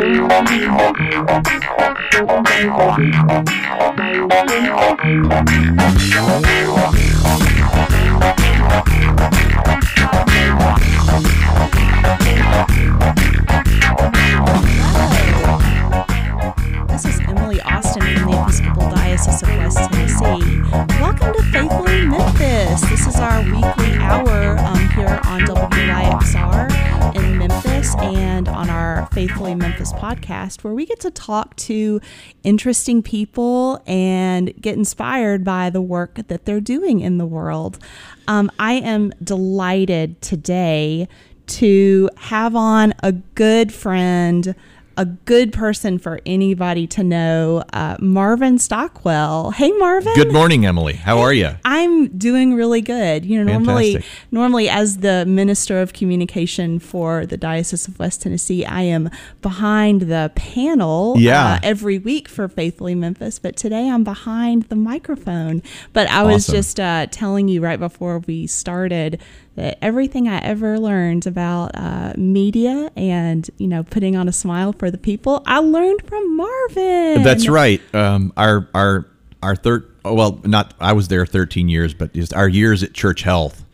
This is Emily Austin from the Episcopal Diocese of West Tennessee. Welcome to Faithfully Memphis. This is our weekly hour um, here on WYXR in Memphis and on our Faithfully Memphis podcast, where we get to talk to interesting people and get inspired by the work that they're doing in the world. Um, I am delighted today to have on a good friend a good person for anybody to know, uh, Marvin Stockwell. Hey, Marvin. Good morning, Emily. How are you? I'm doing really good. You know, normally, Fantastic. normally as the minister of communication for the Diocese of West Tennessee, I am behind the panel Yeah. uh, every week for Faithfully Memphis. But today I'm behind the microphone. But I was Awesome. just uh, telling you right before we started that everything I ever learned about uh, media and you know putting on a smile for the people, I learned from Marvin. That's right. Um, our our our third. oh, Well, not I was there 13 years, but just our years at Church Health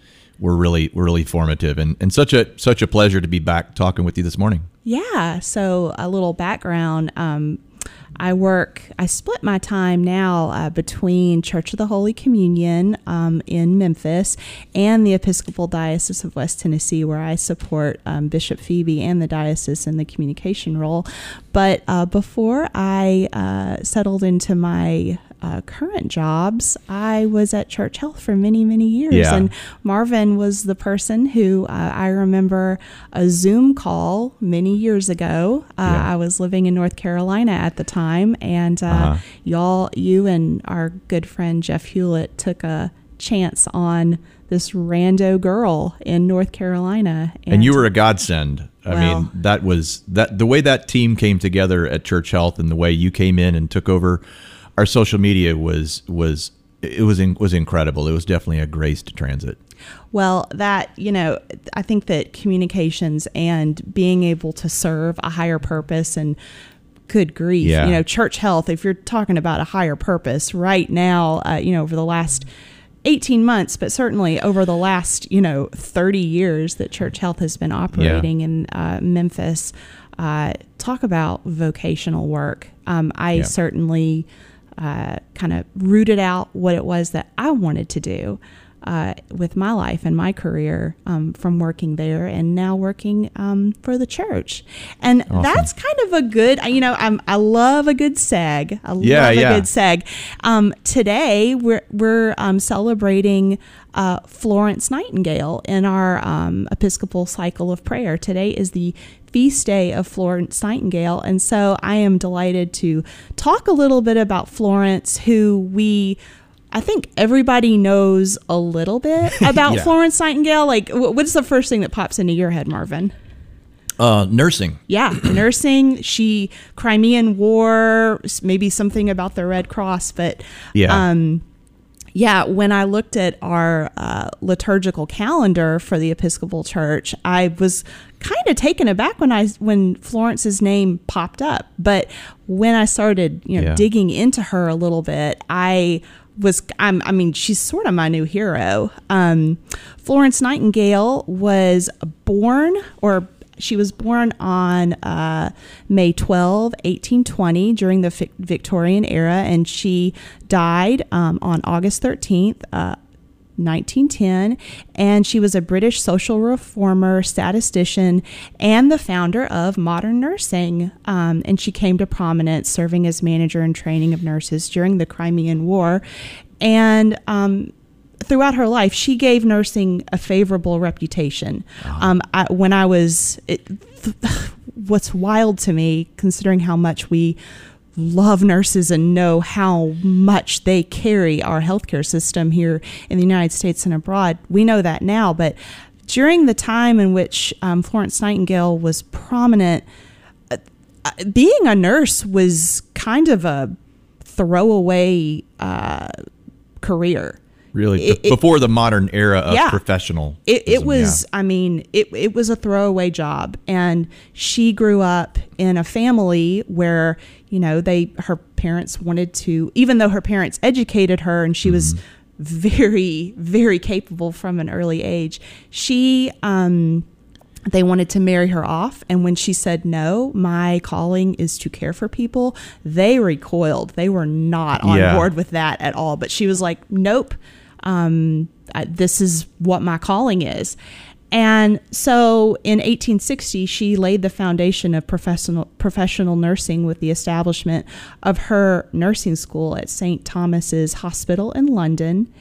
were really were really formative, and and such a such a pleasure to be back talking with you this morning. Yeah. So a little background. Um, I work. I split my time now uh, between Church of the Holy Communion um, in Memphis and the Episcopal Diocese of West Tennessee, where I support um, Bishop Phoebe and the diocese in the communication role. But uh, before I uh, settled into my uh, current jobs, I was at Church Health for many, many years, Yeah. and Marvin was the person who uh, I remember a Zoom call many years ago. Uh, Yeah. I was living in North Carolina at the time, and uh, Uh-huh. y'all, you and our good friend Jeff Hewlett took a chance on this rando girl in North Carolina, And you were a godsend. I Well- mean, that was that the way that team came together at Church Health, and the way you came in and took over our social media was was it was in, was incredible. It was definitely a grace to transit. Well, that, you know, I think that communications and being able to serve a higher purpose and good grief, Yeah. you know, church health, if you're talking about a higher purpose right now, uh, you know, over the last 18 months, but certainly over the last, you know, 30 years that church health has been operating in uh, Memphis, uh, talk about vocational work. Um, I Yeah. certainly uh, kind of rooted out what it was that I wanted to do uh, with my life and my career um, from working there and now working um, for the church. And Awesome. that's kind of a good, you know, I'm, I love a good seg. I Yeah, love yeah. a good seg. Um, today, we're, we're um, celebrating uh, Florence Nightingale in our um, Episcopal cycle of prayer. Today is the feast day of Florence Nightingale. And so I am delighted to talk a little bit about Florence, who we I think everybody knows a little bit about Yeah. Florence Nightingale. Like, what's the first thing that pops into your head, Marvin? Uh, nursing. Yeah, nursing. She Crimean War, maybe something about the Red Cross, but Yeah. um, yeah. When I looked at our uh, liturgical calendar for the Episcopal Church, I was kind of taken aback when I when Florence's name popped up. But when I started, you know, Yeah. digging into her a little bit, I was I'm, I mean she's sort of my new hero. Um, Florence Nightingale was born or she was born on uh, May 12, 1820, during the Vic- Victorian era, and she died um, on August 13th, uh, 1910. And she was a British social reformer, statistician, and the founder of modern nursing. Um, and she came to prominence serving as manager and training of nurses during the Crimean War. And um, throughout her life, she gave nursing a favorable reputation. Um, I, when I was, it, th- what's wild to me, considering how much we love nurses and know how much they carry our healthcare system here in the United States and abroad, we know that now. But during the time in which um, Florence Nightingale was prominent, uh, uh, being a nurse was kind of a throwaway uh, career. Really, it- before the modern era of Yeah. professional. it, it was i mean it, it was a throwaway job and she grew up in a family where you know they her parents wanted to even though her parents educated her and she was very very capable from an early age she um they wanted to marry her off and when she said no my calling is to care for people they recoiled they were not on Yeah. board with that at all but she was like nope um, I, this is what my calling is and so in 1860 she laid the foundation of professional professional nursing with the establishment of her nursing school at st thomas's hospital in london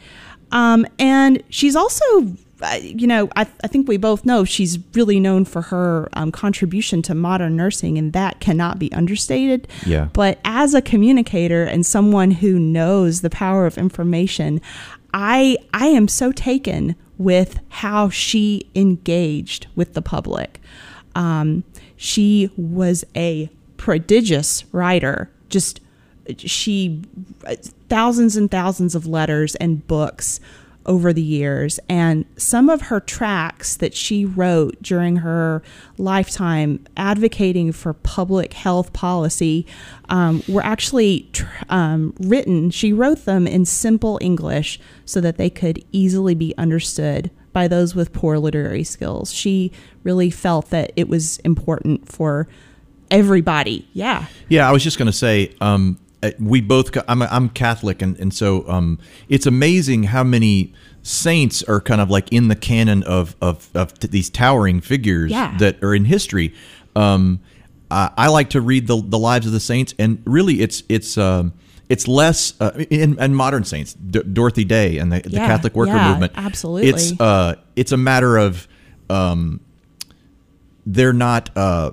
um, and she's also uh, you know, I, I think we both know she's really known for her um, contribution to modern nursing, and that cannot be understated. Yeah. But as a communicator and someone who knows the power of information, I I am so taken with how she engaged with the public. Um, she was a prodigious writer. Just she thousands and thousands of letters and books over the years. And some of her tracts that she wrote during her lifetime advocating for public health policy um, were actually tr- um, written she wrote them in simple english so that they could easily be understood by those with poor literary skills. She really felt that it was important for everybody. Yeah. Yeah, I was just going to say, um, we both. I'm I'm Catholic, and and so um, it's amazing how many saints are kind of like in the canon of of of t- these towering figures Yeah. that are in history. Um, I, I like to read the the lives of the saints, and really, it's it's. Um, it's less uh, in, in modern saints, D- Dorothy Day and the, the Catholic worker yeah, movement. absolutely. it's uh, it's a matter of um, they're not. Uh,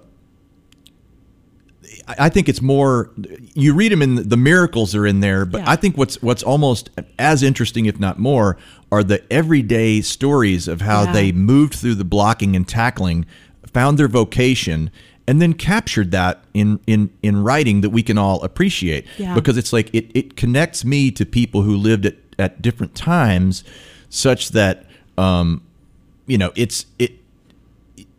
I I think it's more. You read them in the miracles are in there, but Yeah. I think what's what's almost as interesting, if not more, are the everyday stories of how Yeah. they moved through the blocking and tackling, found their vocation, and then captured that in in in writing that we can all appreciate. Yeah. Because it's like it it connects me to people who lived at at different times, such that um, you know it's it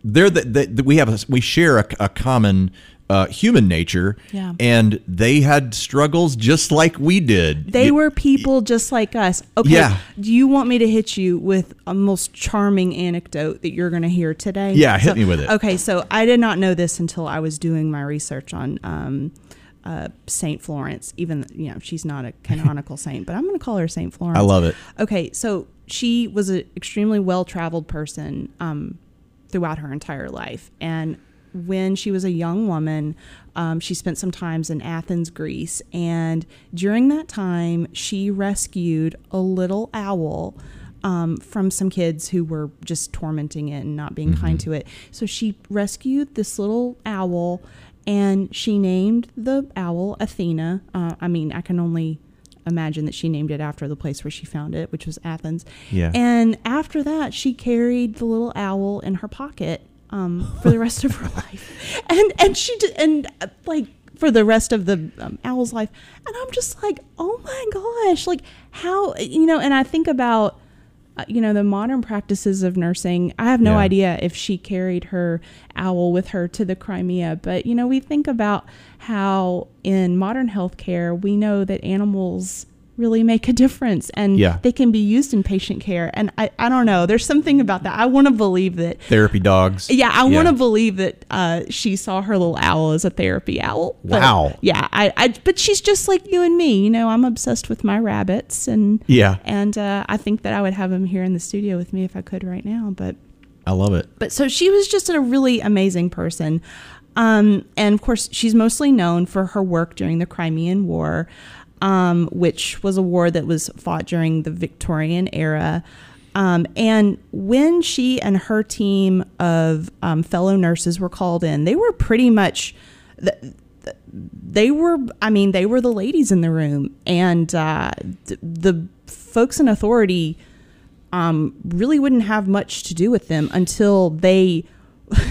they're that the, the- we have a, we share a, a common uh, human nature Yeah. and they had struggles just like we did They were people just like us. Okay. Yeah. Do you want me to hit you with a most charming anecdote that you're going to hear today? Yeah, hit So- me with it. Okay. So I did not know this until I was doing my research on um, uh, Saint Florence. Even you know she's not a canonical saint, but I'm going to call her Saint Florence. i love it Okay, so she was an extremely well traveled person um, throughout her entire life. And when she was a young woman, um, she spent some times in Athens, Greece. And during that time, she rescued a little owl. Um, from some kids who were just tormenting it and not being kind to it. So she rescued this little owl and she named the owl Athena. Uh, I mean, I can only imagine that she named it after the place where she found it, which was Athens. Yeah. And after that, she carried the little owl in her pocket um, for the rest of her life, and and she did, and uh, like for the rest of the um, owl's life. And I'm just like, oh my gosh, like how you know? And I think about. Uh, you know the modern practices of nursing i have no Yeah. idea if she carried her owl with her to the crimea but you know we think about how in modern healthcare we know that animals really make a difference and Yeah. they can be used in patient care. And i, I don't know. There's something about that. I want to believe that therapy dogs. Yeah i want to believe that uh, she saw her little owl as a therapy owl. But, Wow. yeah I, I but she's just like you and me. You know i'm obsessed with my rabbits and Yeah. and uh, i think that i would have him here in the studio with me if i could right now but i love it. But so she was just a really amazing person. Um, and of course, she's mostly known for her work during the Crimean War, um, which was a war that was fought during the Victorian era. Um, and when she and her team of um, fellow nurses were called in, they were pretty much. The, they were i mean they were the ladies in the room and uh, th- the folks in authority um, really wouldn't have much to do with them until they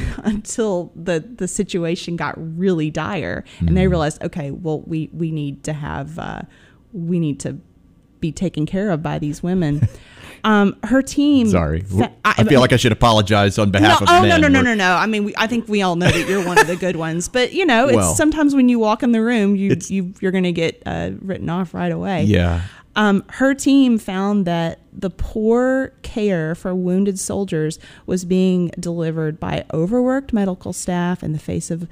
until the the situation got really dire and they realized okay well we we need to have uh, we need to be taken care of by these women. Um, her team. Sorry, fa- I, feel like I should apologize on behalf no, of oh men. no no no no no! I mean, we, I think we all know that you're one of the good ones, but you know, it's Well- sometimes when you walk in the room, you, you you're going to get uh, written off right away. Yeah. Um, her team found that the poor care for wounded soldiers was being delivered by overworked medical staff in the face of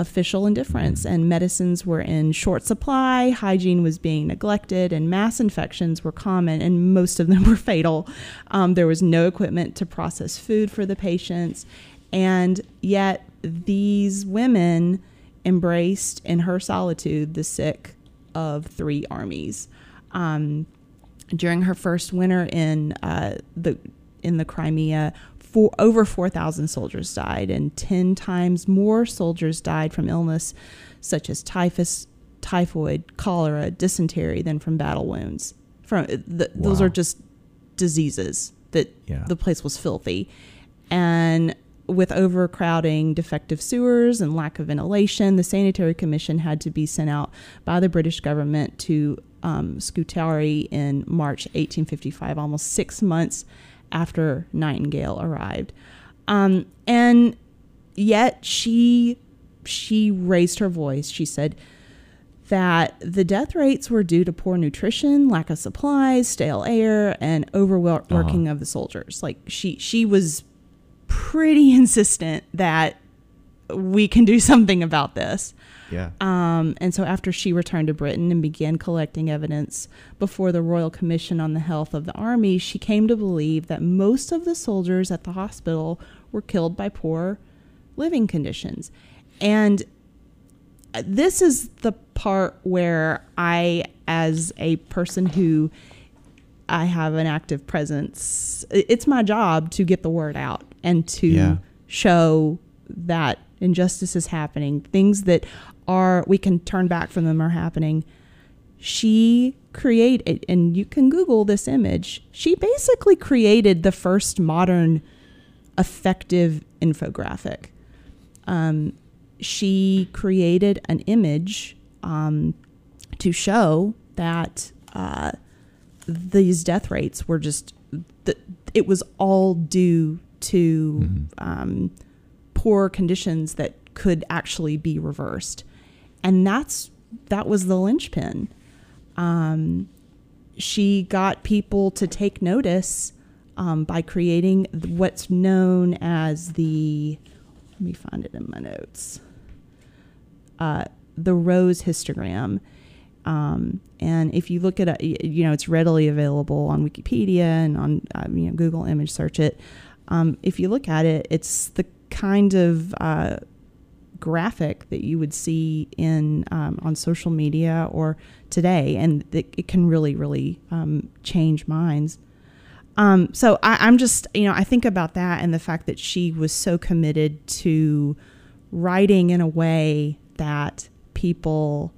official indifference, and medicines were in short supply, hygiene was being neglected, and mass infections were common, and most of them were fatal. Um, there was no equipment to process food for the patients, and yet these women embraced in her solitude the sick of three armies um, during her first winter in uh, the in the Crimea, for, over 4,000 soldiers died, and 10 times more soldiers died from illness such as typhus, typhoid, cholera, dysentery than from battle wounds. From the, those are just diseases that Yeah. the place was filthy, and with overcrowding, defective sewers, and lack of ventilation, the sanitary commission had to be sent out by the British government to um, Scutari in March 1855, almost six months after Nightingale arrived. Um, and yet she she raised her voice. She said that the death rates were due to poor nutrition, lack of supplies, stale air, and overworking of the soldiers. Like she she was pretty insistent that we can do something about this. Yeah. Um, and so, after she returned to Britain and began collecting evidence before the Royal Commission on the Health of the Army, she came to believe that most of the soldiers at the hospital were killed by poor living conditions. And this is the part where I, as a person who I have an active presence, it's my job to get the word out and to Yeah. show that injustice is happening, things that are we can turn back from them are happening. She created, and you can Google this image. She basically created the first modern effective infographic. Um, she created an image um, to show that uh, these death rates were just that it was all due to um, poor conditions that could actually be reversed, and that's that was the linchpin. Um, she got people to take notice um, by creating what's known as the let me find it in my notes. Uh, the rose histogram. Um, and if you look at it you know it's readily available on wikipedia and on um, you know google image search it. Um, if you look at it it's the kind of uh, graphic that you would see in um, on social media or today, and it, it can really, really um, change minds. Um, so I, I'm just, you know, I think about that and the fact that she was so committed to writing in a way that people,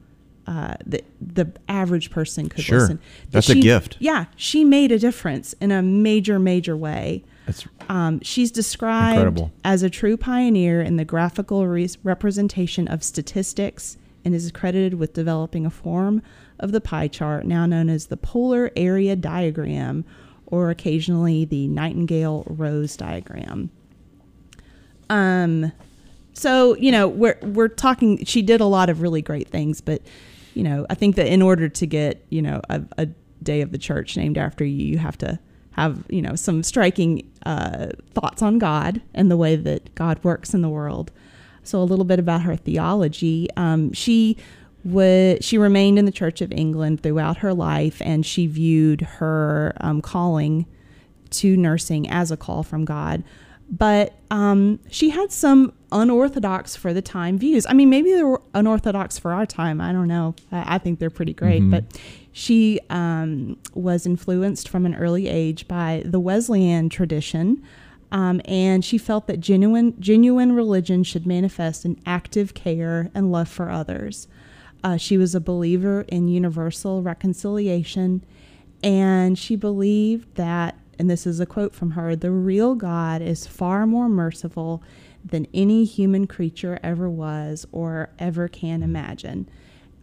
uh, the the average person could Sure. listen. That That's a gift. Yeah, she made a difference in a major, major way. That's Um, she's described Incredible. as a true pioneer in the graphical re- representation of statistics and is credited with developing a form of the pie chart now known as the polar area diagram or occasionally the Nightingale Rose diagram. Um, so you know we're we're talking. She did a lot of really great things, but you know I think that in order to get you know a, a day of the church named after you, you have to have you know some striking uh, thoughts on God and the way that God works in the world. So a little bit about her theology. Um, she was she remained in the Church of England throughout her life, and she viewed her um, calling to nursing as a call from God. But um, she had some unorthodox for the time views. I mean, maybe they were unorthodox for our time. I don't know. I, I think they're pretty great. But she um, was influenced from an early age by the Wesleyan tradition. Um, and she felt that genuine genuine religion should manifest in active care and love for others. Uh, she was a believer in universal reconciliation, and she believed that, and this is a quote from her the real God is far more merciful than any human creature ever was or ever can imagine.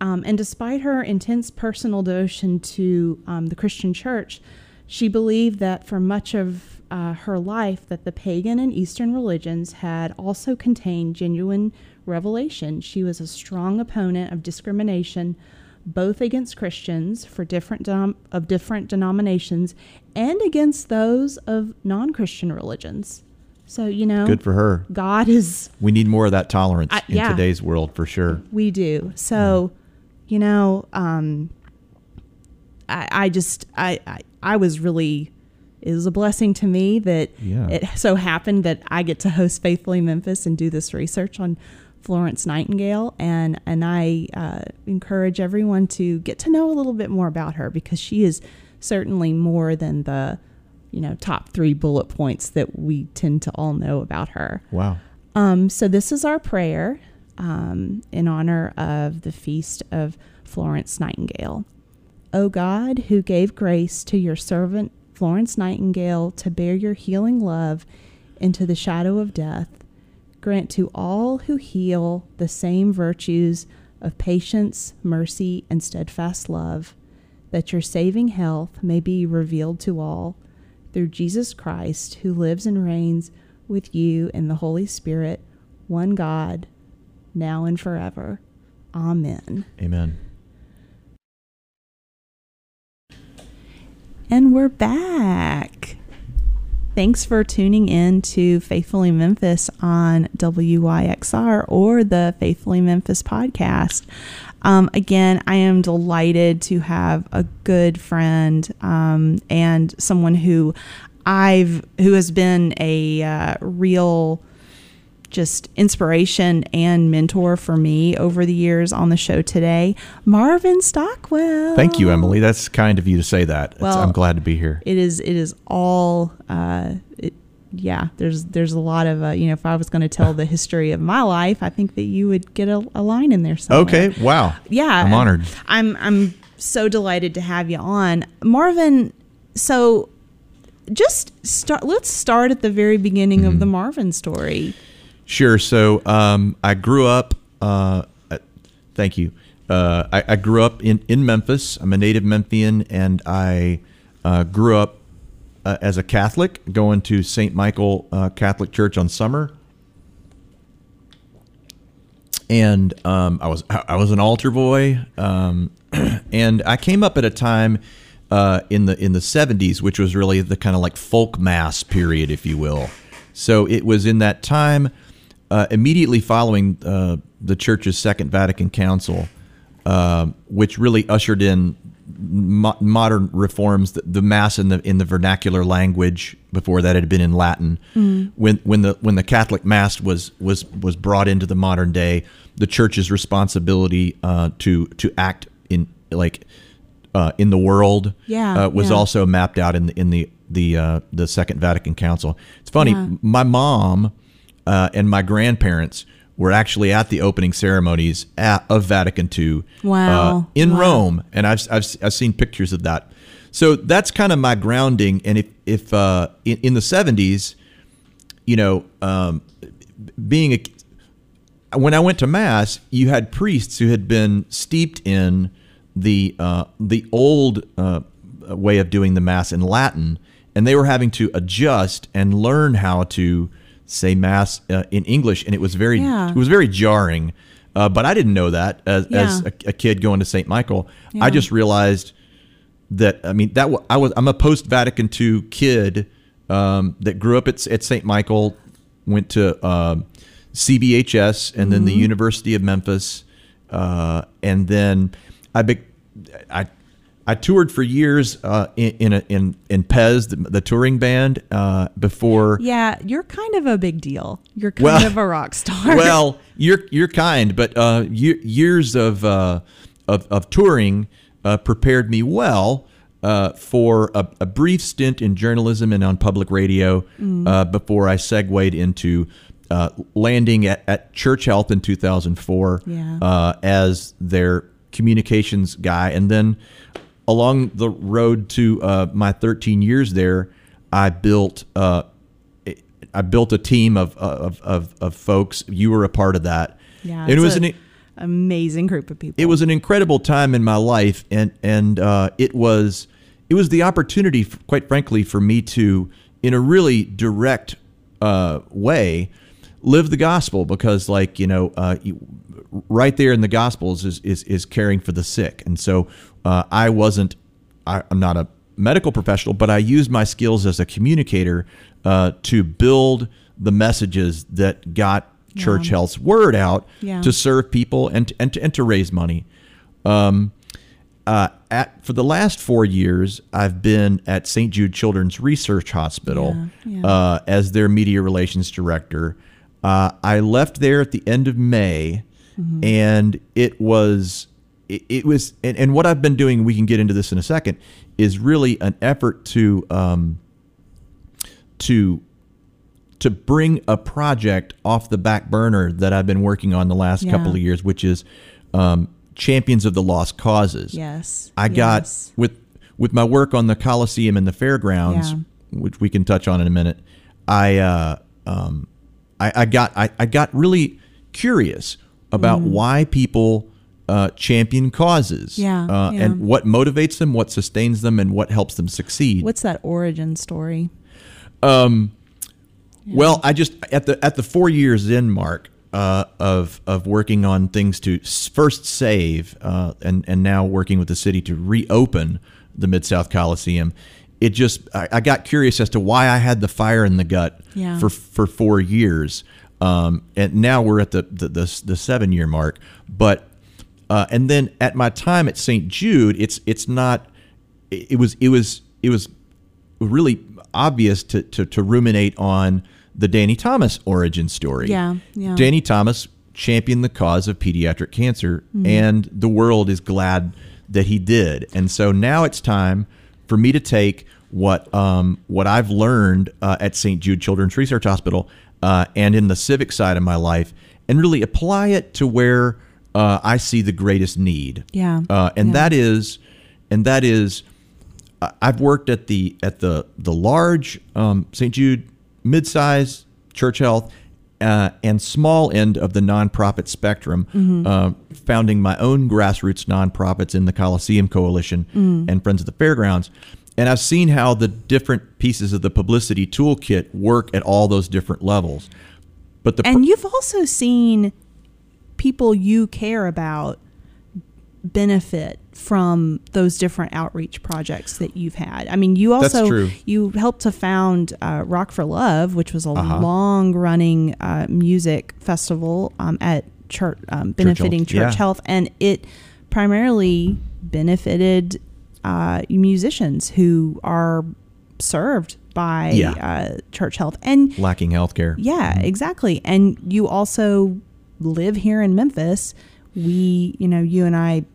Um, and despite her intense personal devotion to um, the Christian church, she believed that for much of uh, her life that the pagan and Eastern religions had also contained genuine revelation. She was a strong opponent of discrimination, both against Christians for different of different denominations and against those of non-Christian religions. So you know, Good for her. God is We need more of that tolerance I- in yeah. today's world for sure. we do. So, you know, um, I, I just, I, I, I was really, it was a blessing to me that Yeah. it so happened that I get to host Faithfully Memphis and do this research on Florence Nightingale. And, and I uh, encourage everyone to get to know a little bit more about her because she is certainly more than the, you know, top three bullet points that we tend to all know about her. Wow. Um, so this is our prayer um, in honor of the feast of Florence Nightingale. O God, who gave grace to your servant Florence Nightingale to bear your healing love into the shadow of death, grant to all who heal the same virtues of patience, mercy, and steadfast love, that your saving health may be revealed to all through Jesus Christ, who lives and reigns with you in the Holy Spirit, one God, now and forever. Amen. Amen. And we're back. Thanks for tuning in to Faithfully Memphis on WYXR or the Faithfully Memphis podcast. Um, again, I am delighted to have a good friend um, and someone who I've who has been a uh, real just inspiration and mentor for me over the years on the show today, Marvin Stockwell. Thank you, Emily. That's kind of you to say that. Well, I'm glad to be here. it is it is all uh it, yeah there's there's a lot of uh, you know if i was going to tell the history of my life i think that you would get a, a line in there somewhere Okay. Wow. yeah I'm honored. i'm i'm so delighted to have you on marvin so just start let's start at the very beginning of the Mm-hmm. marvin story Sure. So um, I grew up. Uh, thank you. Uh, I, I grew up in, in Memphis. I'm a native Memphian, and I uh, grew up uh, as a Catholic, going to St. Michael uh, Catholic Church on summer. And um, I was I was an altar boy, um, and I came up at a time uh, in the in the 70s, which was really the kind of like folk mass period, if you will. So it was in that time, uh, immediately following uh, the Church's Second Vatican Council, uh, which really ushered in mo- modern reforms. The, the mass in the in the vernacular language before that had been in Latin. When when the when the Catholic Mass was was was brought into the modern day, the Church's responsibility uh, to to act in like uh, in the world Yeah, uh, was yeah. also mapped out in the in the the uh, the Second Vatican Council. It's funny. Yeah. My mom uh, and my grandparents were actually at the opening ceremonies at, of Vatican II Wow. uh, in Wow. Rome, and I've, I've I've seen pictures of that. So that's kind of my grounding. And if if uh, in, in the seventies, you know, um, being a when I went to mass, you had priests who had been steeped in the uh, the old uh, way of doing the mass in Latin, and they were having to adjust and learn how to say mass uh, in English, and it was very Yeah. it was very jarring. Uh, but I didn't know that as, as a, a kid going to St. Michael. Yeah. I just realized that I mean that wa- I was I'm a post Vatican II kid um, that grew up at, at St. Michael, went to um, CBHS and then the Mm-hmm. University of Memphis, uh, and then I be, I I toured for years uh, in in, a, in in Pezz the, the touring band uh, before. yeah you're kind of a big deal you're kind Well- of a rock star well, you're you're kind, but uh, ye- years of, uh, of of touring uh, prepared me well uh, for a, a brief stint in journalism and on public radio uh, before I segued into uh, landing at, at Church Health in 2004 Yeah. uh, as their communications guy, and then along the road to uh, my 13 years there, I built. Uh, I built a team of of, of, of folks. You were a part of that. Yeah, it was a an amazing group of people. it was an incredible time in my life, and and uh, it was it was the opportunity, quite frankly, for me to, in a really direct uh, way, live the gospel because, like you know, uh, right there in the Gospels is is, is caring for the sick, and so uh, I wasn't. I, I'm not a medical professional, but I used my skills as a communicator uh, to build the messages that got Church Health's word out Yeah. to serve people and and to, and to raise money. Um, uh, at for the last four years, I've been at St. Jude Children's Research Hospital Yeah, yeah. Uh, as their media relations director. Uh, I left there at the end of May, Mm-hmm. and it was it, it was and, and what I've been doing. We can get into this in a second. Is really an effort to um, to to bring a project off the back burner that I've been working on the last Yeah. couple of years, which is um, Champions of the Lost Causes. yes. I got yes. with with my work on the Coliseum and the fairgrounds, Yeah. which we can touch on in a minute. I uh, um, I, I got I, I got really curious about Mm. why people uh, champion causes, Yeah, uh, yeah. and what motivates them, what sustains them, and what helps them succeed. What's that origin story? Well, I just at the at the four years in mark uh, of of working on things to first save uh, and and now working with the city to reopen the Mid South Coliseum. It just I, I got curious as to why I had the fire in the gut Yeah. for for four years, um, and now we're at the the the, the seven year mark. But uh, and then at my time at St. Jude, it's it's not. It, it was it was it was really obvious to, to, to ruminate on the Danny Thomas origin story. Yeah, yeah. Danny Thomas championed the cause of pediatric cancer, Mm-hmm. and the world is glad that he did. And so now it's time for me to take what um, what I've learned uh, at St. Jude Children's Research Hospital uh, and in the civic side of my life, and really apply it to where uh, I see the greatest need. Yeah, uh, and yeah. that is, and that is I've worked at the at the the large um, St. Jude mid-size church health uh, and small end of the nonprofit spectrum, Mm-hmm. uh, founding my own grassroots nonprofits in the Coliseum Coalition Mm. and Friends of the Fairgrounds. And I've seen how the different pieces of the publicity toolkit work at all those different levels. But the And you've also seen people you care about benefit from those different outreach projects that you've had. I mean, you also you helped to found uh, Rock for Love, which was a Uh-huh. long-running uh, music festival um, at church, um, benefiting Health, Church yeah. Health, and it primarily benefited uh, musicians who are served by Yeah. uh, Church Health and lacking healthcare. yeah, exactly. And you also live here in Memphis. We, you know, you and I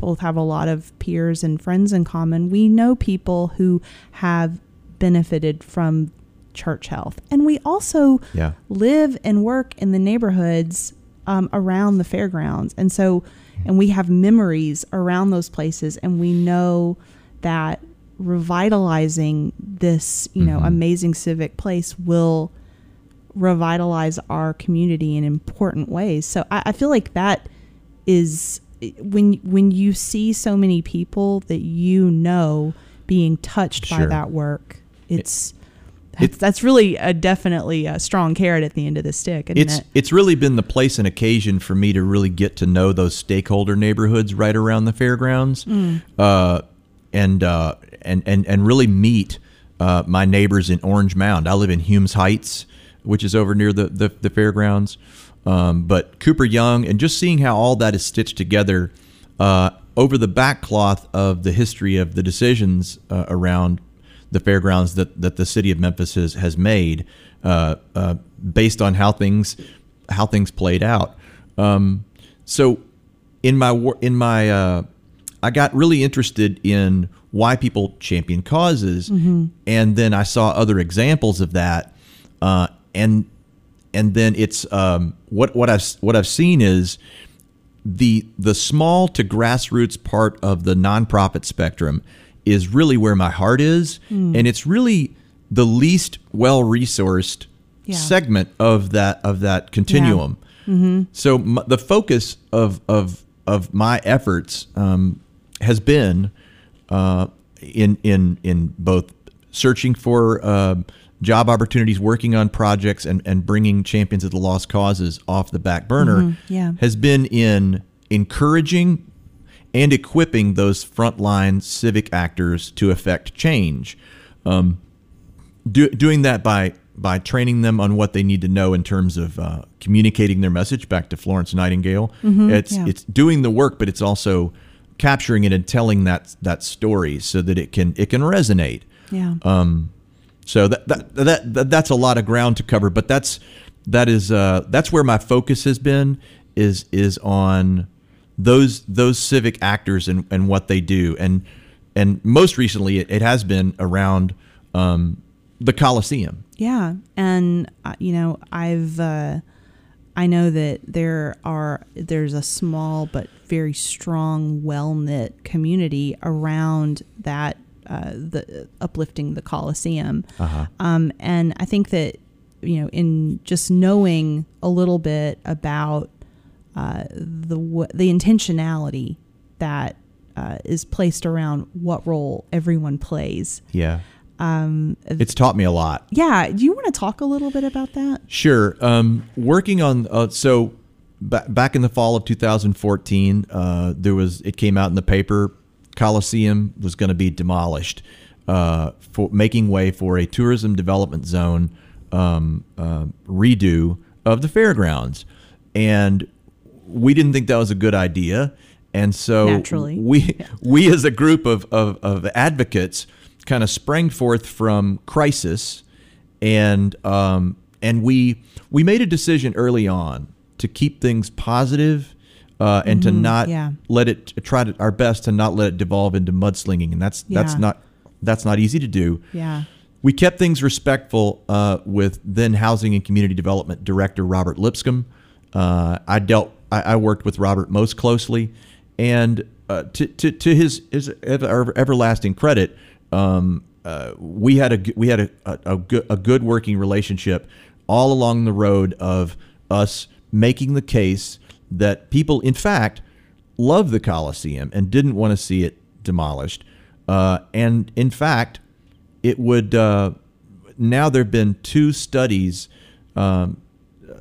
both have a lot of peers and friends in common. We know people who have benefited from church health. And we also Yeah. live and work in the neighborhoods um, around the fairgrounds. And so, and we have memories around those places. And we know that revitalizing this, you know, Mhm. amazing civic place will revitalize our community in important ways. So I, I feel like that is when when you see so many people that you know being touched by that work, it's It- that's, that's really a definitely a strong carrot at the end of the stick, isn't it's it? it's really been the place and occasion for me to really get to know those stakeholder neighborhoods right around the fairgrounds, Mm. uh, and uh, and and and really meet uh, my neighbors in Orange Mound. I live in Humes Heights, which is over near the the, the fairgrounds. Um, but Cooper Young, and just seeing how all that is stitched together uh, over the backcloth of the history of the decisions uh, around the fairgrounds that, that the city of Memphis has, has made uh, uh, based on how things how things played out. Um, so in my in my uh, I got really interested in why people champion causes, and then I saw other examples of that, uh, and and then it's um, what what I've what I've seen is the the small to grassroots part of the nonprofit spectrum is really where my heart is, and it's really the least well resourced Yeah. segment of that of that continuum. So m- the focus of of of my efforts um, has been uh, in in in both searching for uh, job opportunities, working on projects, and and bringing champions of the lost causes off the back burner. yeah. has been in encouraging and equipping those frontline civic actors to affect change. Um, do, doing that by by training them on what they need to know in terms of uh, communicating their message back to Florence Nightingale. it's yeah. it's doing the work, but it's also capturing it and telling that that story so that it can it can resonate. Yeah. So that that, that, that that's a lot of ground to cover, but that's that is uh, that's where my focus has been is is on those those civic actors and, and what they do, and and most recently it, it has been around um, the Coliseum. Yeah, and uh, you know, I've uh, I know that there are there's a small but very strong, well knit community around that uh, the uplifting the Coliseum, um, and I think that you know, in just knowing a little bit about uh, the w- the intentionality that uh, is placed around what role everyone plays. Yeah. Um, it's taught me a lot. Yeah, do you want to talk a little bit about that? Sure. Um, working on uh, so ba- back in the fall of 2014, uh, there was it came out in the paper Coliseum was going to be demolished uh, for making way for a tourism development zone um, uh, redo of the fairgrounds, and we didn't think that was a good idea. And so Naturally. we we as a group of, of, of advocates kind of sprang forth from crisis and um, and we we made a decision early on to keep things positive, uh, and to not Mm-hmm. yeah. let it try to our best to not let it devolve into mudslinging and that's that's not that's not easy to do Yeah. we kept things respectful uh, with then Housing and Community Development Director Robert Lipscomb. Uh, I dealt, I, I worked with Robert most closely, and uh, to, to, to his his ever, everlasting credit, um, uh, we had a we had a, a, a, good, a good working relationship all along the road of us making the case that people, in fact, loved the Coliseum and didn't want to see it demolished. Uh, and in fact, it would uh, now there have been two studies um,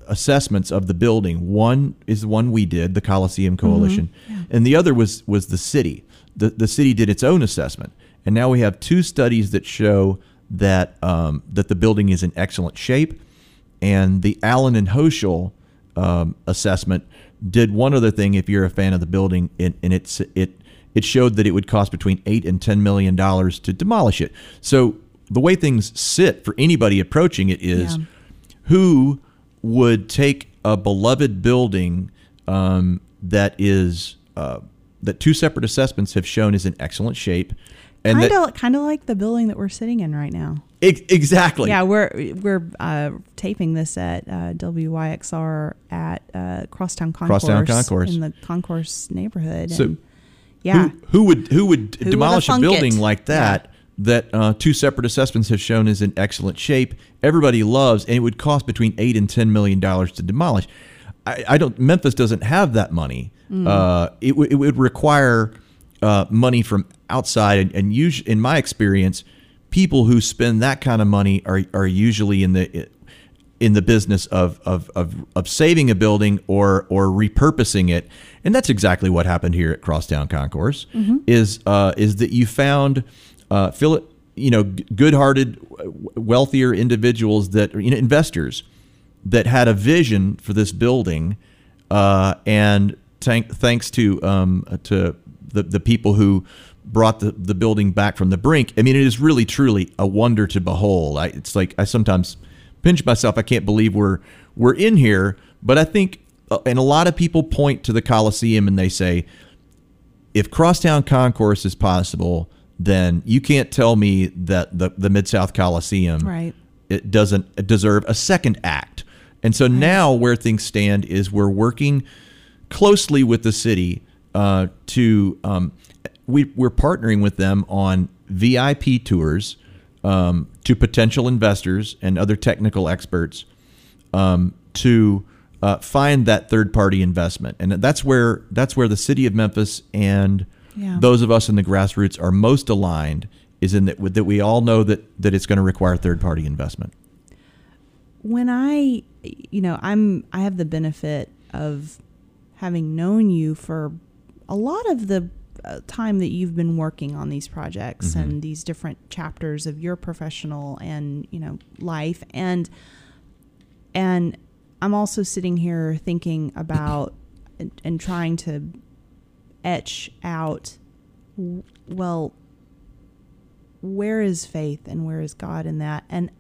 assessments of the building. One is the one we did the coliseum coalition and the other was was the city. The, the city did its own assessment and now we have two studies that show that um, that the building is in excellent shape and the Allen and Hoshall um, assessment did one other thing if you're a fan of the building and, and it's it it showed that it would cost between eight and ten million dollars to demolish it. So the way things sit for anybody approaching it is Yeah. who would take a beloved building um, that is uh, that two separate assessments have shown is in excellent shape, and Kind of, kind of like the building that we're sitting in right now. Ex- exactly Yeah, we're we're uh, taping this at uh, WYXR at uh, Crosstown Concourse, Crosstown Concourse. in the Concourse neighborhood. So and, yeah, Who, who would who would Who demolish a would've thunk building it? like that that uh, two separate assessments have shown is in excellent shape? Everybody loves, and it would cost between eight and ten million dollars to demolish. I, I don't. Memphis doesn't have that money. Mm. Uh, it, would- it would require uh, money from outside, and, and usually, in my experience, people who spend that kind of money are are usually in the in the business of, of, of, of saving a building or or repurposing it, and that's exactly what happened here at Crosstown Concourse. Is uh, is that you found uh, Phil, you know, good-hearted, wealthier individuals that you know investors that had a vision for this building, uh, and thank, thanks to um, to the the people who brought the, the building back from the brink. I mean, it is really truly a wonder to behold. I, it's like I sometimes pinch myself. I can't believe we're we're in here, but I think, uh, and a lot of people point to the Coliseum and they say, if Crosstown Concourse is possible, then you can't tell me that the the Mid South Coliseum Right. it doesn't deserve a second act. And so now where things stand is we're working closely with the city uh, to um, we we're partnering with them on VIP tours um, to potential investors and other technical experts um, to uh, find that third party investment, and that's where that's where the city of Memphis and Yeah. those of us in the grassroots are most aligned. Is in that that we all know that that it's going to require third party investment. when I, you know, I'm I have the benefit of having known you for a lot of the uh, time that you've been working on these projects Mm-hmm. and these different chapters of your professional and you know life and and I'm also sitting here thinking about and, and trying to etch out well where is faith and where is God in that? And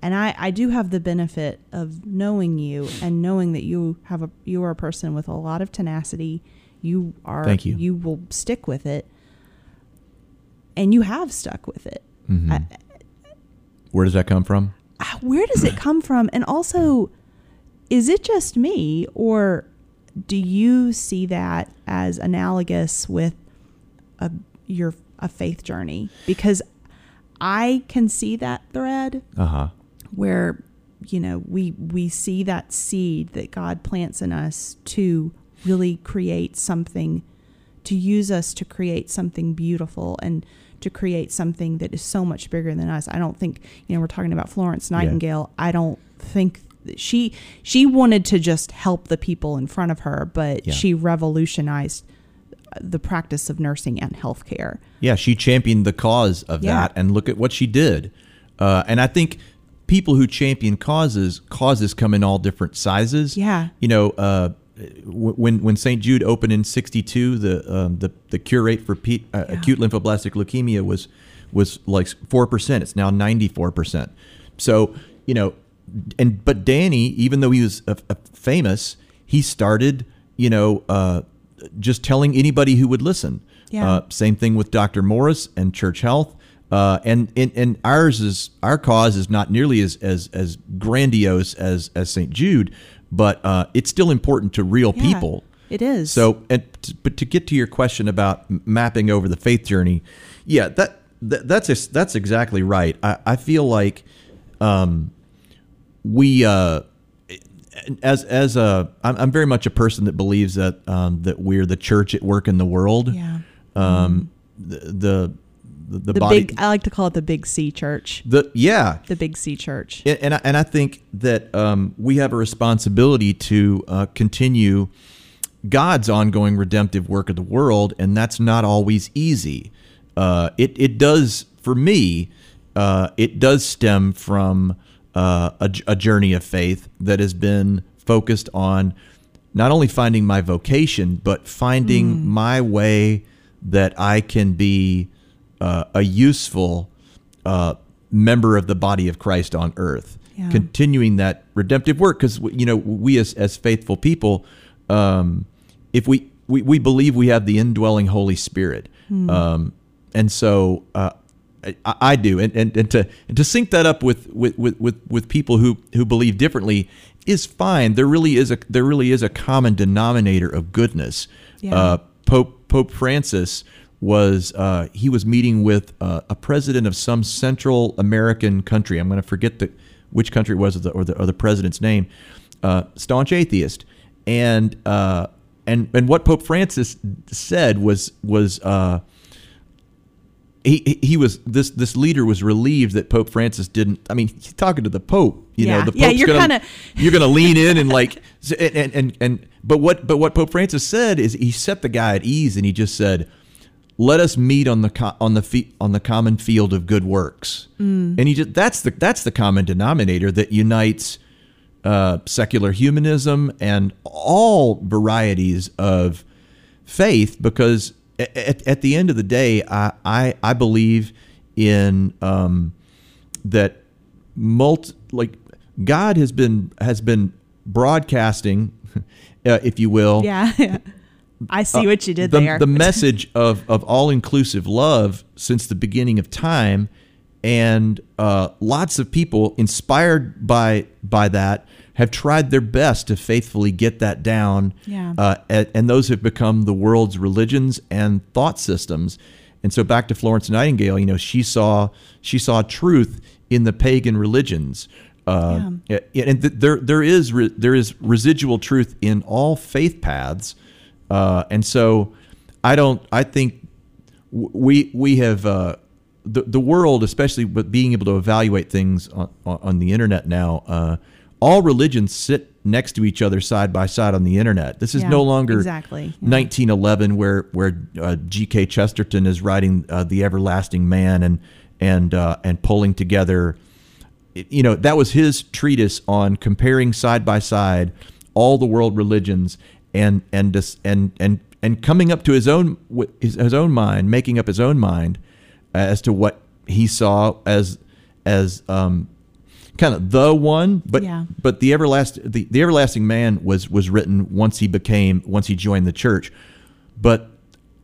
and I, I do have the benefit of knowing you and knowing that you have a you are a person with a lot of tenacity. You are Thank you. you will stick with it. And you have stuck with it. Mhm. I- Where does that come from? ah, where does it come from? And also, is it just me, or do you see that as analogous with a your a faith journey? Because I can see that thread Uh huh. where you know we we see that seed that God plants in us to really create something to use us to create something beautiful and to create something that is so much bigger than us. I don't think, you know, we're talking about Florence Nightingale. I don't think she she wanted to just help the people in front of her, but Yeah. she revolutionized the practice of nursing and healthcare. Yeah, she championed the cause of Yeah. that, and look at what she did. Uh, and I think people who champion causes, causes come in all different sizes. Yeah. You know, uh, when when St. Jude opened in '62, the um, the the cure rate for uh, Yeah. acute lymphoblastic leukemia was was like four percent. It's now 94 percent. So you know, and but Danny, even though he was uh, uh, famous, he started you know uh, just telling anybody who would listen. Yeah. Uh, same thing with Dr. Morris and Church Health. Uh, and, and and ours is our cause is not nearly as as, as grandiose as as St. Jude, but uh, it's still important to real Yeah, people. It is. So, and t- but to get to your question about mapping over the faith journey, yeah, that, that that's that's exactly right. I, I feel like um, we uh, as as a I'm, I'm very much a person that believes that um, that we're the church at work in the world. yeah. Um, the the the, The body. big I like to call it the big C church. the yeah, The big C church. and and I, and I think that um, we have a responsibility to uh, continue God's ongoing redemptive work of the world, and that's not always easy. Uh, it it does for me. Uh, it does stem from uh, a, a journey of faith that has been focused on not only finding my vocation, but finding my way that I can be uh, a useful uh, member of the body of Christ on earth, Yeah. continuing that redemptive work. Because you know, we as as faithful people, um, if we, we we believe we have the indwelling Holy Spirit, um, and so uh, I, I do, and, and, and to and to sync that up with with, with, with with people who who believe differently is fine. There really is a there really is a common denominator of goodness. Yeah. Uh, Pope Pope Francis was uh, he was meeting with uh, a president of some Central American country. I'm going to forget the which country it was or the or the, or the president's name. Uh, staunch atheist, and uh, and and what Pope Francis said was was. Uh, he, he- was this this leader was relieved that Pope Francis didn't. I mean, he's talking to the Pope. You Yeah. know, the Yeah, you're gonna kinda- you're gonna lean in and like and and and but what but what Pope Francis said is he set the guy at ease and he just said, "Let us meet on the on the fe- on the common field of good works." Mm. And he just that's the that's the common denominator that unites uh, secular humanism and all varieties of faith because at, at the end of the day I, I, I believe in um, that multi, like God has been has been broadcasting uh, if you will Yeah. I see what you did the, there. the message of, of all inclusive love since the beginning of time, and uh, lots of people inspired by by that have tried their best to faithfully get that down. Yeah. Uh, and, and those have become the world's religions and thought systems. And so back to Florence Nightingale, you know, she saw she saw truth in the pagan religions. Uh, yeah. and th- there there is re- there is residual truth in all faith paths, uh, and so I don't. I think we we have uh, the the world, especially with being able to evaluate things on, on the internet now. Uh, all religions sit next to each other side by side on the internet. This is Yeah, no longer exactly. Yeah. 1911 where where uh, G.K. Chesterton is writing uh, the Everlasting Man and and uh, and pulling together. You know that was his treatise on comparing side by side all the world religions and and and and and coming up to his own his, his own mind, making up his own mind as to what he saw as as um, kind of the one, but Yeah. but the everlasting the, the everlasting man was was written once he became once he joined the church. But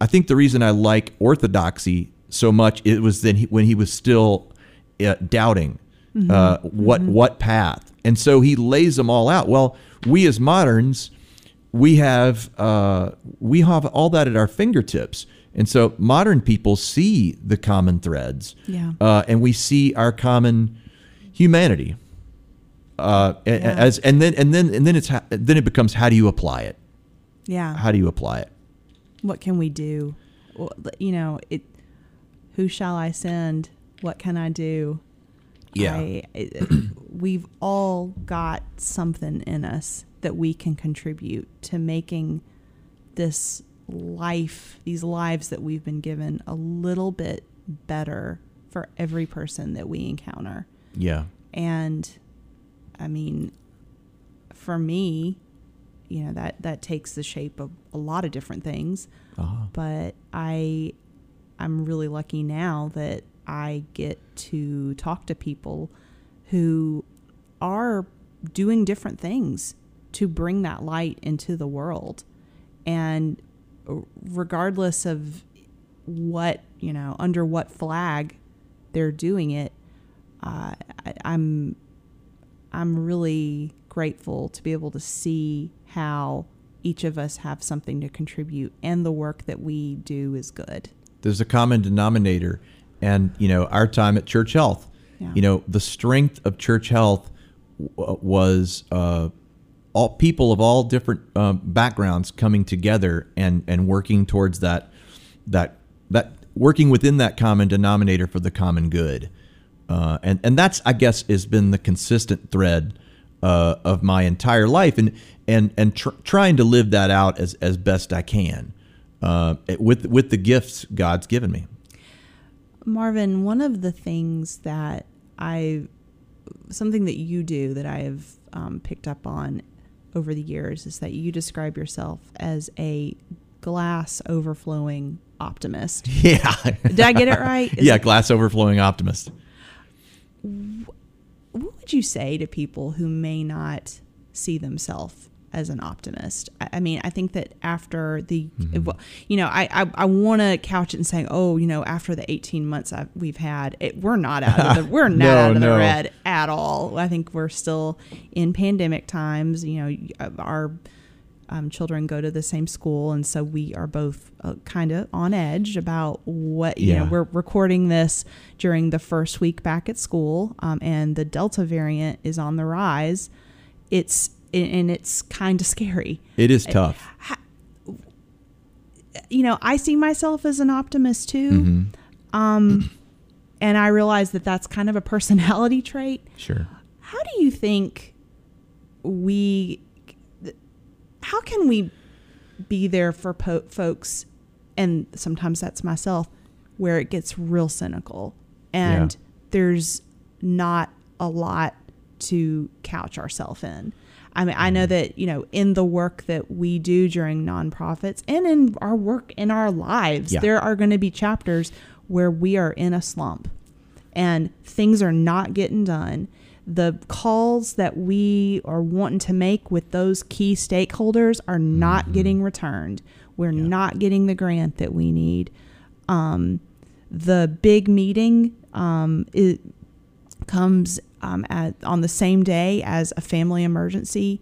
I think the reason I like orthodoxy so much it was then he, when he was still uh, doubting uh, what what path, and so he lays them all out. Well, we as moderns, we have uh, we have all that at our fingertips, and so modern people see the common threads, Yeah. uh, and we see our common humanity. Uh, Yeah. as and then and then and then it's ha- then it becomes how do you apply it? Yeah. How do you apply it? what can we do? Well, You know, it. Who shall I send? What can I do? Yeah. I, it, we've all got something in us that we can contribute to making this life, these lives that we've been given, a little bit better for every person that we encounter. Yeah. And I mean, for me, you know, that, that takes the shape of a lot of different things. Uh-huh. But I, I'm really lucky now that I get to talk to people who are doing different things to bring that light into the world. And regardless of what, you know, under what flag they're doing it, uh, I, I'm I'm really grateful to be able to see how each of us have something to contribute and the work that we do is good. There's a common denominator, and you know our time at Church Health. Yeah. You know the strength of Church Health w- was uh, all people of all different um, backgrounds coming together and and working towards that that that working within that common denominator for the common good. Uh, and and that's I guess has been the consistent thread uh, of my entire life, and and and tr- trying to live that out as as best I can uh, with with the gifts God's given me. Marvin, one of the things that I, something that you do that I have um, picked up on over the years is that you describe yourself as a glass overflowing optimist. Yeah. Did I get it right? Is yeah, it- glass overflowing optimist. what would you say to people who may not see themselves as an optimist? I, I mean, I think that after the, Mm-hmm. you know, I I, I want to couch it and saying, oh, you know, after the eighteen months I've, we've had, it, we're not out of the we're not No, out of no. the red at all. I think we're still in pandemic times. You know, our um, children go to the same school, and so we are both uh, kind of on edge about what you know. We're recording this during the first week back at school, um, and the Delta variant is on the rise. It's and it's kind of scary. It is tough. You know, I see myself as an optimist too, Mm-hmm. um, and I realize that that's kind of a personality trait. Sure. How do you think we? How can we be there for po- folks, and sometimes that's myself, where it gets real cynical, and Yeah. there's not a lot to couch ourselves in. I mean, I know that you know in the work that we do during nonprofits and in our work in our lives, Yeah. there are going to be chapters where we are in a slump and things are not getting done. The calls that we are wanting to make with those key stakeholders are not getting returned. We're not getting the grant that we need. Um, the big meeting um, it comes um, at, on the same day as a family emergency,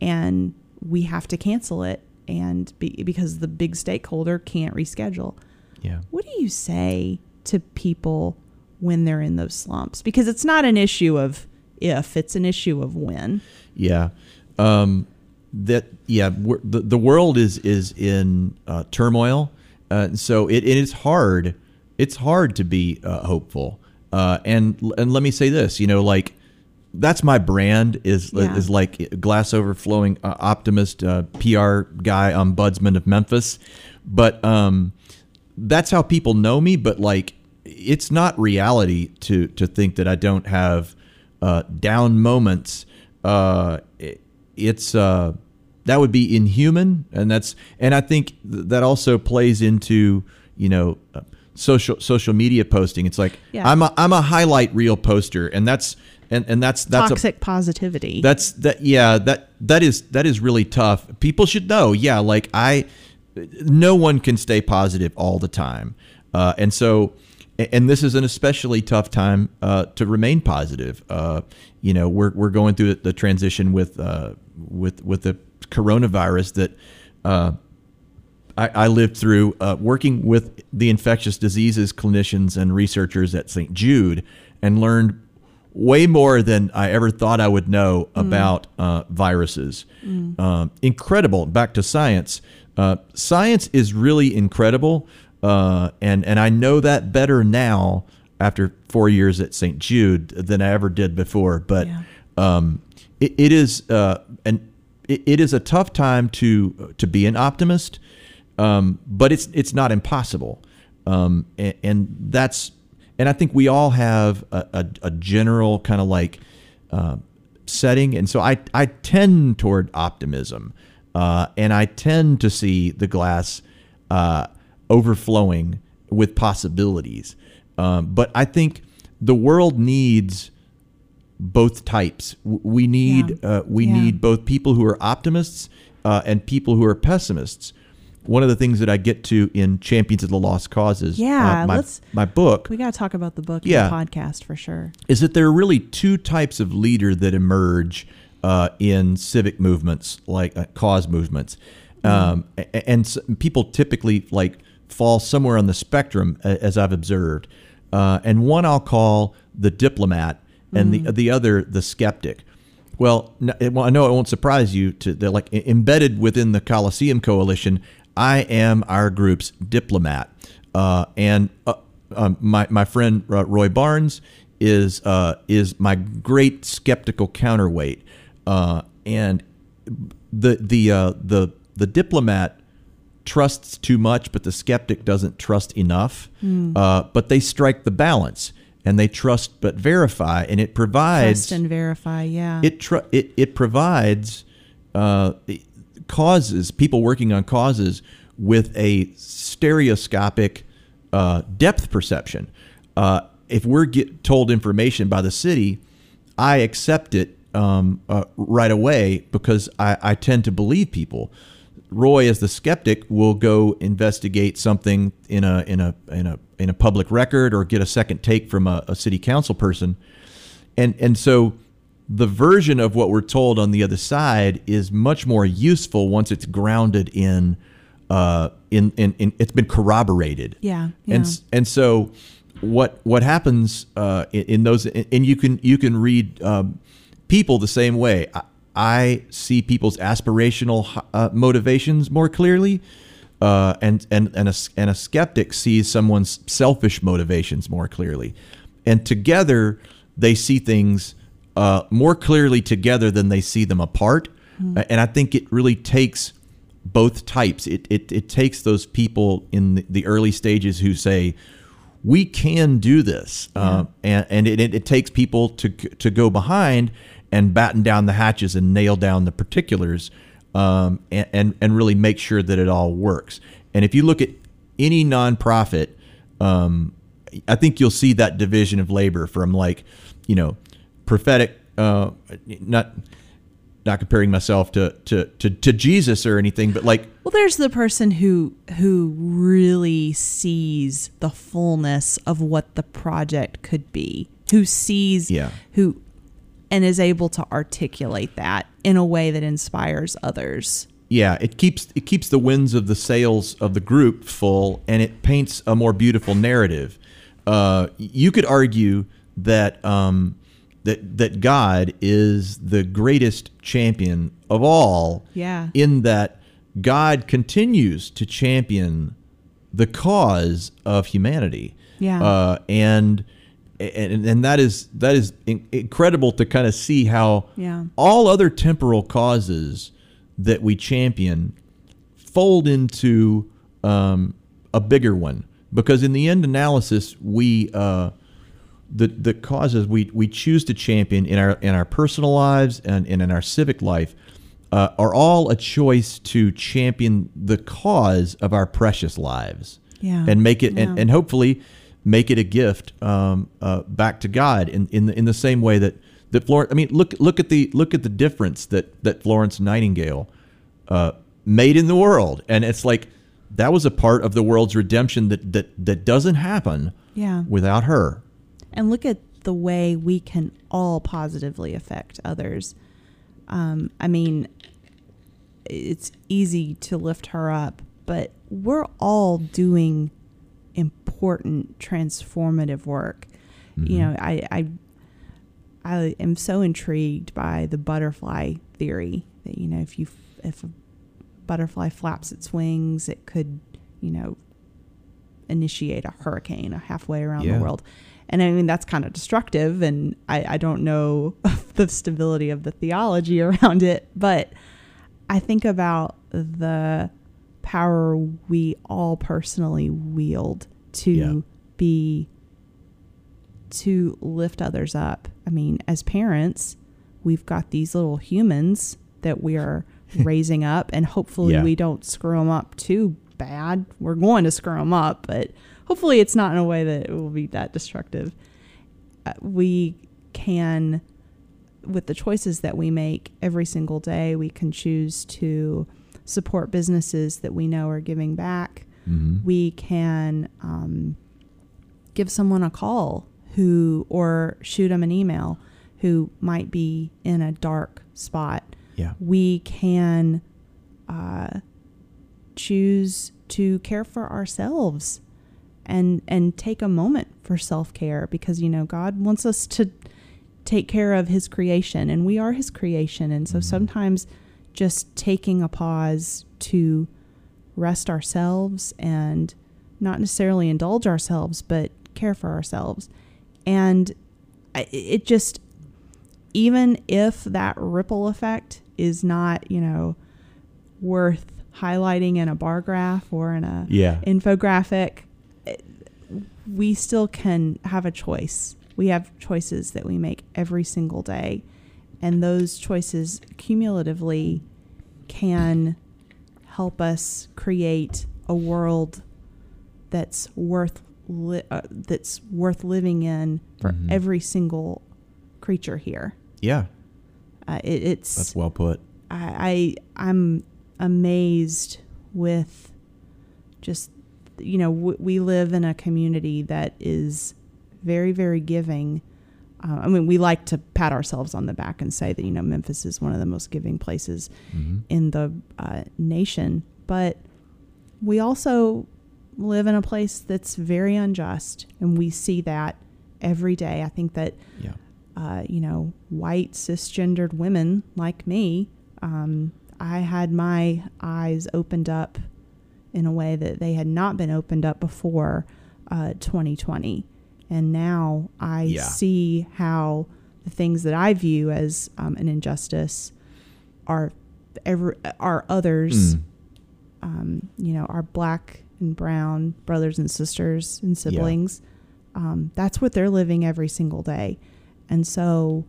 and we have to cancel it, and be, because the big stakeholder can't reschedule. Yeah. What do you say to people when they're in those slumps? Because it's not an issue of if; it's an issue of when. Yeah. Um, that yeah, the the world is is in uh, turmoil, uh, so it, it is hard. It's hard to be uh, hopeful. Uh, and and let me say this, you know, like that's my brand is Yeah. is like glass overflowing uh, optimist uh, PR guy, ombudsman of Memphis, but um, that's how people know me. But like, it's not reality to to think that I don't have uh, down moments. Uh, it- it's uh, that would be inhuman, and that's and I think th- that also plays into you know. Social social media posting it's like Yeah. i'm a i'm a highlight reel poster and that's and and that's that's a Toxic positivity. that's that yeah that that is that is really tough people should know yeah like i no one can stay positive all the time uh, and so and this is an especially tough time uh, to remain positive uh, you know we're, we're going through the transition with uh, with with the coronavirus that uh, I, I lived through uh, working with the infectious diseases clinicians and researchers at St. Jude and learned way more than I ever thought I would know about uh, viruses. Um, incredible. Back to science. Uh, science is really incredible, uh, and and I know that better now after four years at St. Jude than I ever did before. But Yeah. um, it, it is uh, an it, it is a tough time to to be an optimist, um, but it's it's not impossible, um, and, and that's and I think we all have a, a, a general kind of like uh, setting, and so I I tend toward optimism, uh, and I tend to see the glass uh, overflowing with possibilities, um, but I think the world needs both types. We need Yeah. uh, we Yeah. need both people who are optimists uh, and people who are pessimists. One of the things that I get to in Champions of the Lost Causes, Yeah, uh, my, let's- my book, we got to talk about the book Yeah. the podcast for sure. is that there are really two types of leader that emerge uh, in civic movements, like uh, cause movements, um, a- and s- people typically like fall somewhere on the spectrum, as I've observed. Uh, and one I'll call the diplomat, and the the other the skeptic. Well, well, I know it won't surprise you to they're like embedded within the Coliseum Coalition. I am our group's diplomat, uh, and uh, um, my my friend uh, Roy Barnes is uh, is my great skeptical counterweight, uh, and the the uh, the the diplomat trusts too much, but the skeptic doesn't trust enough. Uh, but they strike the balance, and they trust but verify, and it provides Trust and verify. Yeah. it tr- it it provides uh, causes people working on causes with a stereoscopic uh, depth perception. Uh, if we're get told information by the city, I accept it um, uh, right away because I, I tend to believe people. Roy, as the skeptic, will go investigate something in a in a in a in a public record or get a second take from a, a city council person, and and so the version of what we're told on the other side is much more useful once it's grounded in uh in in, in it's been corroborated. Yeah, and yeah. s- and so what what happens uh in, in those and you can you can read um, people the same way. I, I see people's aspirational uh, motivations more clearly uh, and and and a, and a skeptic sees someone's selfish motivations more clearly, and together they see things uh, more clearly together than they see them apart. Uh, And I think it really takes both types. It it, it takes those people in the, early stages who say. We can do this, uh, and and it, it, it takes people to to go behind and batten down the hatches and nail down the particulars um, and, and and really make sure that it all works. And if you look at any nonprofit, um, I think you'll see that division of labor from like, you know, prophetic, uh, not not comparing myself to, to to to Jesus or anything, but like Well, there's the person who who really sees the fullness of what the project could be, who sees Yeah. who and is able to articulate that in a way that inspires others. yeah, it keeps it keeps the winds of the sails of the group full, and it paints a more beautiful narrative. Uh, you could argue that um, that that God is the greatest champion of all. Yeah. In that God continues to champion the cause of humanity. Yeah. Uh, and and and that is that is incredible to kind of see how Yeah. all other temporal causes that we champion fold into um, a bigger one because in the end analysis we uh, the the causes we, we choose to champion in our in our personal lives and, and in our civic life uh, are all a choice to champion the cause of our precious lives Yeah. and make it Yeah. and, and hopefully make it a gift um, uh, back to God in in the, in the same way that that Florence I mean look look at the look at the difference that that Florence Nightingale uh, made in the world and it's like that was a part of the world's redemption that that that doesn't happen Yeah. without her and look at the way we can all positively affect others. Um, I mean, it's easy to lift her up, but we're all doing important transformative work. You know, I, I I am so intrigued by the butterfly theory that you know if you if a butterfly flaps its wings, it could you know initiate a hurricane halfway around Yeah. the world. And I mean that's kind of destructive, and I, I don't know the stability of the theology around it, but I think about the power we all personally wield to Yeah. be to lift others up. I mean, as parents, we've got these little humans that we are raising up, and hopefully Yeah. we don't screw them up too bad. We're going to screw them up, but hopefully it's not in a way that it will be that destructive. Uh, we can, with the choices that we make every single day, we can choose to support businesses that we know are giving back mm-hmm. we can um, give someone a call who or shoot them an email who might be in a dark spot yeah we can uh, choose to care for ourselves and and take a moment for self-care because you know God wants us to take care of his creation and we are his creation. And so Mhm. sometimes just taking a pause to rest ourselves and not necessarily indulge ourselves but care for ourselves. And it just even if that ripple effect is not you know worth highlighting in a bar graph or in a yeah. infographic we still can have a choice. We have choices that we make every single day and those choices cumulatively can help us create a world that's worth li- uh, that's worth living in for Mhm. every single creature here. Yeah. Uh, it, it's that's well put. I, I I'm amazed with just you know w- we live in a community that is very very giving. Uh, I mean, we like to pat ourselves on the back and say that you know Memphis is one of the most giving places mm-hmm. in the uh, nation, but we also live in a place that's very unjust, and we see that every day. I think that yeah uh, you know, white cisgendered women like me, um, I had my eyes opened up in a way that they had not been opened up before uh, 2020. And now I Yeah. see how the things that I view as um, an injustice are ever are others. Mm. Um, you know, our black and brown brothers and sisters and siblings. Um, that's what they're living every single day. And so,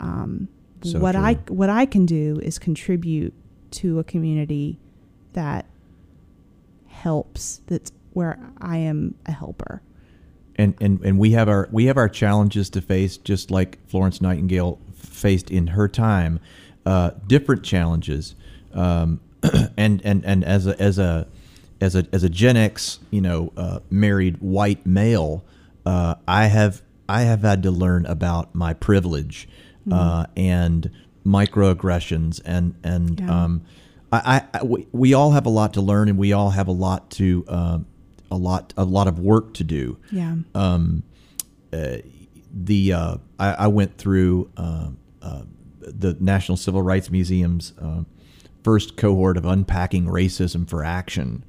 um, So what I what I can do is contribute to a community that helps. That's where I am a helper. and and and we have our we have our challenges to face just like Florence Nightingale faced in her time uh, different challenges um, and and and as a as a as a as a Gen X you know uh, married white male uh, I have I have had to learn about my privilege uh, and microaggressions and and Yeah. um, I, I, we, we all have a lot to learn and we all have a lot to um, a lot a lot of work to do Yeah. um, uh, the uh, I, I went through uh, uh, the National Civil Rights Museum's uh, first cohort of unpacking racism for action,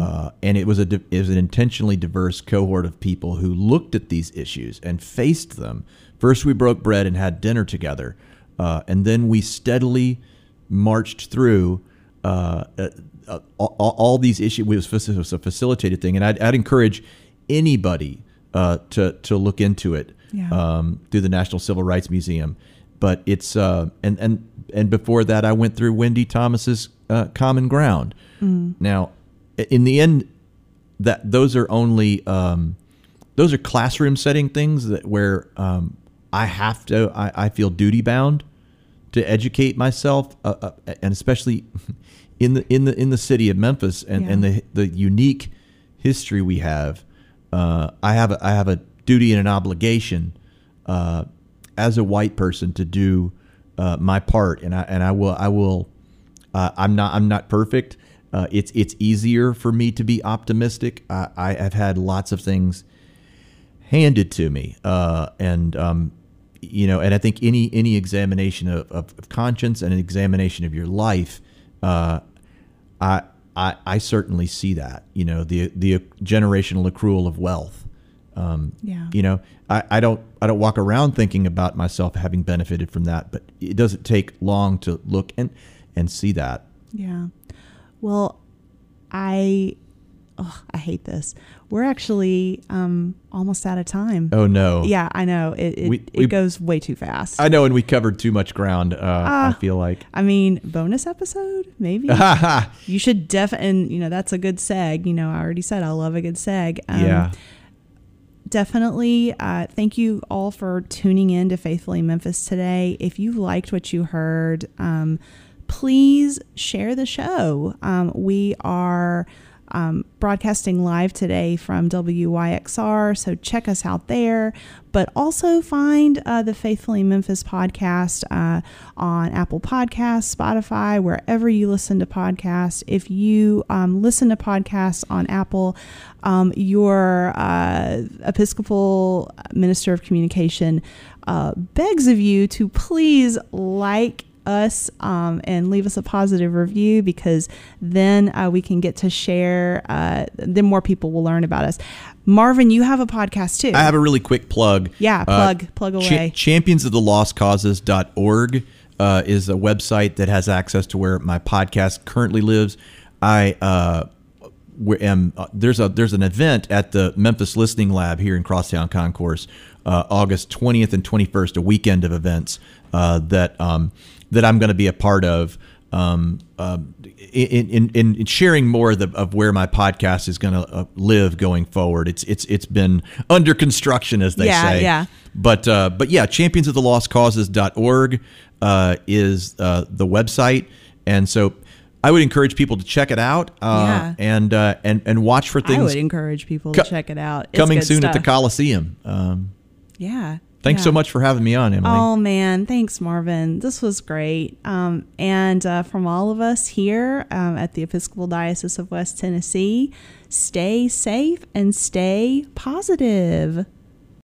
uh, and it was a it was an intentionally diverse cohort of people who looked at these issues and faced them. First, we broke bread and had dinner together, uh, and then we steadily marched through. Uh, uh, uh, all, all these issues it was, it was a facilitated thing, and I'd, I'd encourage anybody uh, to to look into it Yeah. um, through the National Civil Rights Museum. But it's uh, and and and before that, I went through Wendy Thomas's uh, Common Ground. Now, in the end, that those are only um, those are classroom setting things that where um, I have to I, I feel duty bound to educate myself, uh, uh, and especially in the in the in the city of Memphis and, and the the unique history we have. Uh, I have a, I have a duty and an obligation uh, as a white person to do uh, my part, and I and I will I will. Uh, I'm not I'm not perfect. Uh, it's it's easier for me to be optimistic. I, I have had lots of things handed to me, uh, and um, you know, and I think any any examination of, of, of conscience and an examination of your life, uh, I, I I certainly see that. You know, the the generational accrual of wealth. Um, Yeah. You know, I, I don't I don't walk around thinking about myself having benefited from that, but it doesn't take long to look and and see that. Yeah. Well, I oh, I hate this. We're actually um almost out of time. Oh no. Yeah, I know. It it, We- it we- goes way too fast. I know, and we covered too much ground. Uh, I Ah. feel like. I mean, bonus episode, maybe. you should def and you know that's a good seg. You know, I already said I love a good seg. Um, yeah. definitely uh, thank you all for tuning in to faithfully memphis today if you liked what you heard um, please share the show um, we are um, broadcasting live today from WYXR, so check us out there. But also find uh, the Faithfully Memphis podcast uh, on Apple Podcasts, Spotify, wherever you listen to podcasts. If you um, listen to podcasts on Apple, um, your uh, Episcopal Minister of Communication uh, begs of you to please like us um, and leave us a positive review because then uh, we can get to share. Uh, then more people will learn about us. Marvin, you have a podcast too. I have a really quick plug. Yeah, Uh, plug- plug away. champions of the lost causes.org uh, is a website that has access to where my podcast currently lives. I uh, am uh, there's a there's an event at the Memphis Listening Lab here in Crosstown Concourse, uh, August 20th and 21st, a weekend of events uh, that um, that I'm going to be a part of. Um, uh, in, in, in in sharing more of, the, of where my podcast is going to uh, live going forward, it's it's it's been under construction, as they Yeah, say. yeah. But uh, but yeah, champions of the lost causes.org uh, is uh, the website, and so I would encourage people to check it out uh, Yeah. and uh, and and watch for things. I would encourage people to Co- check it out. It's coming soon at the. Coliseum. Um, Yeah. Thanks yeah. so much for having me on, Emily. Oh man, thanks, Marvin. This was great. Um, and uh, from all of us here um, at the Episcopal Diocese of West Tennessee, stay safe and stay positive.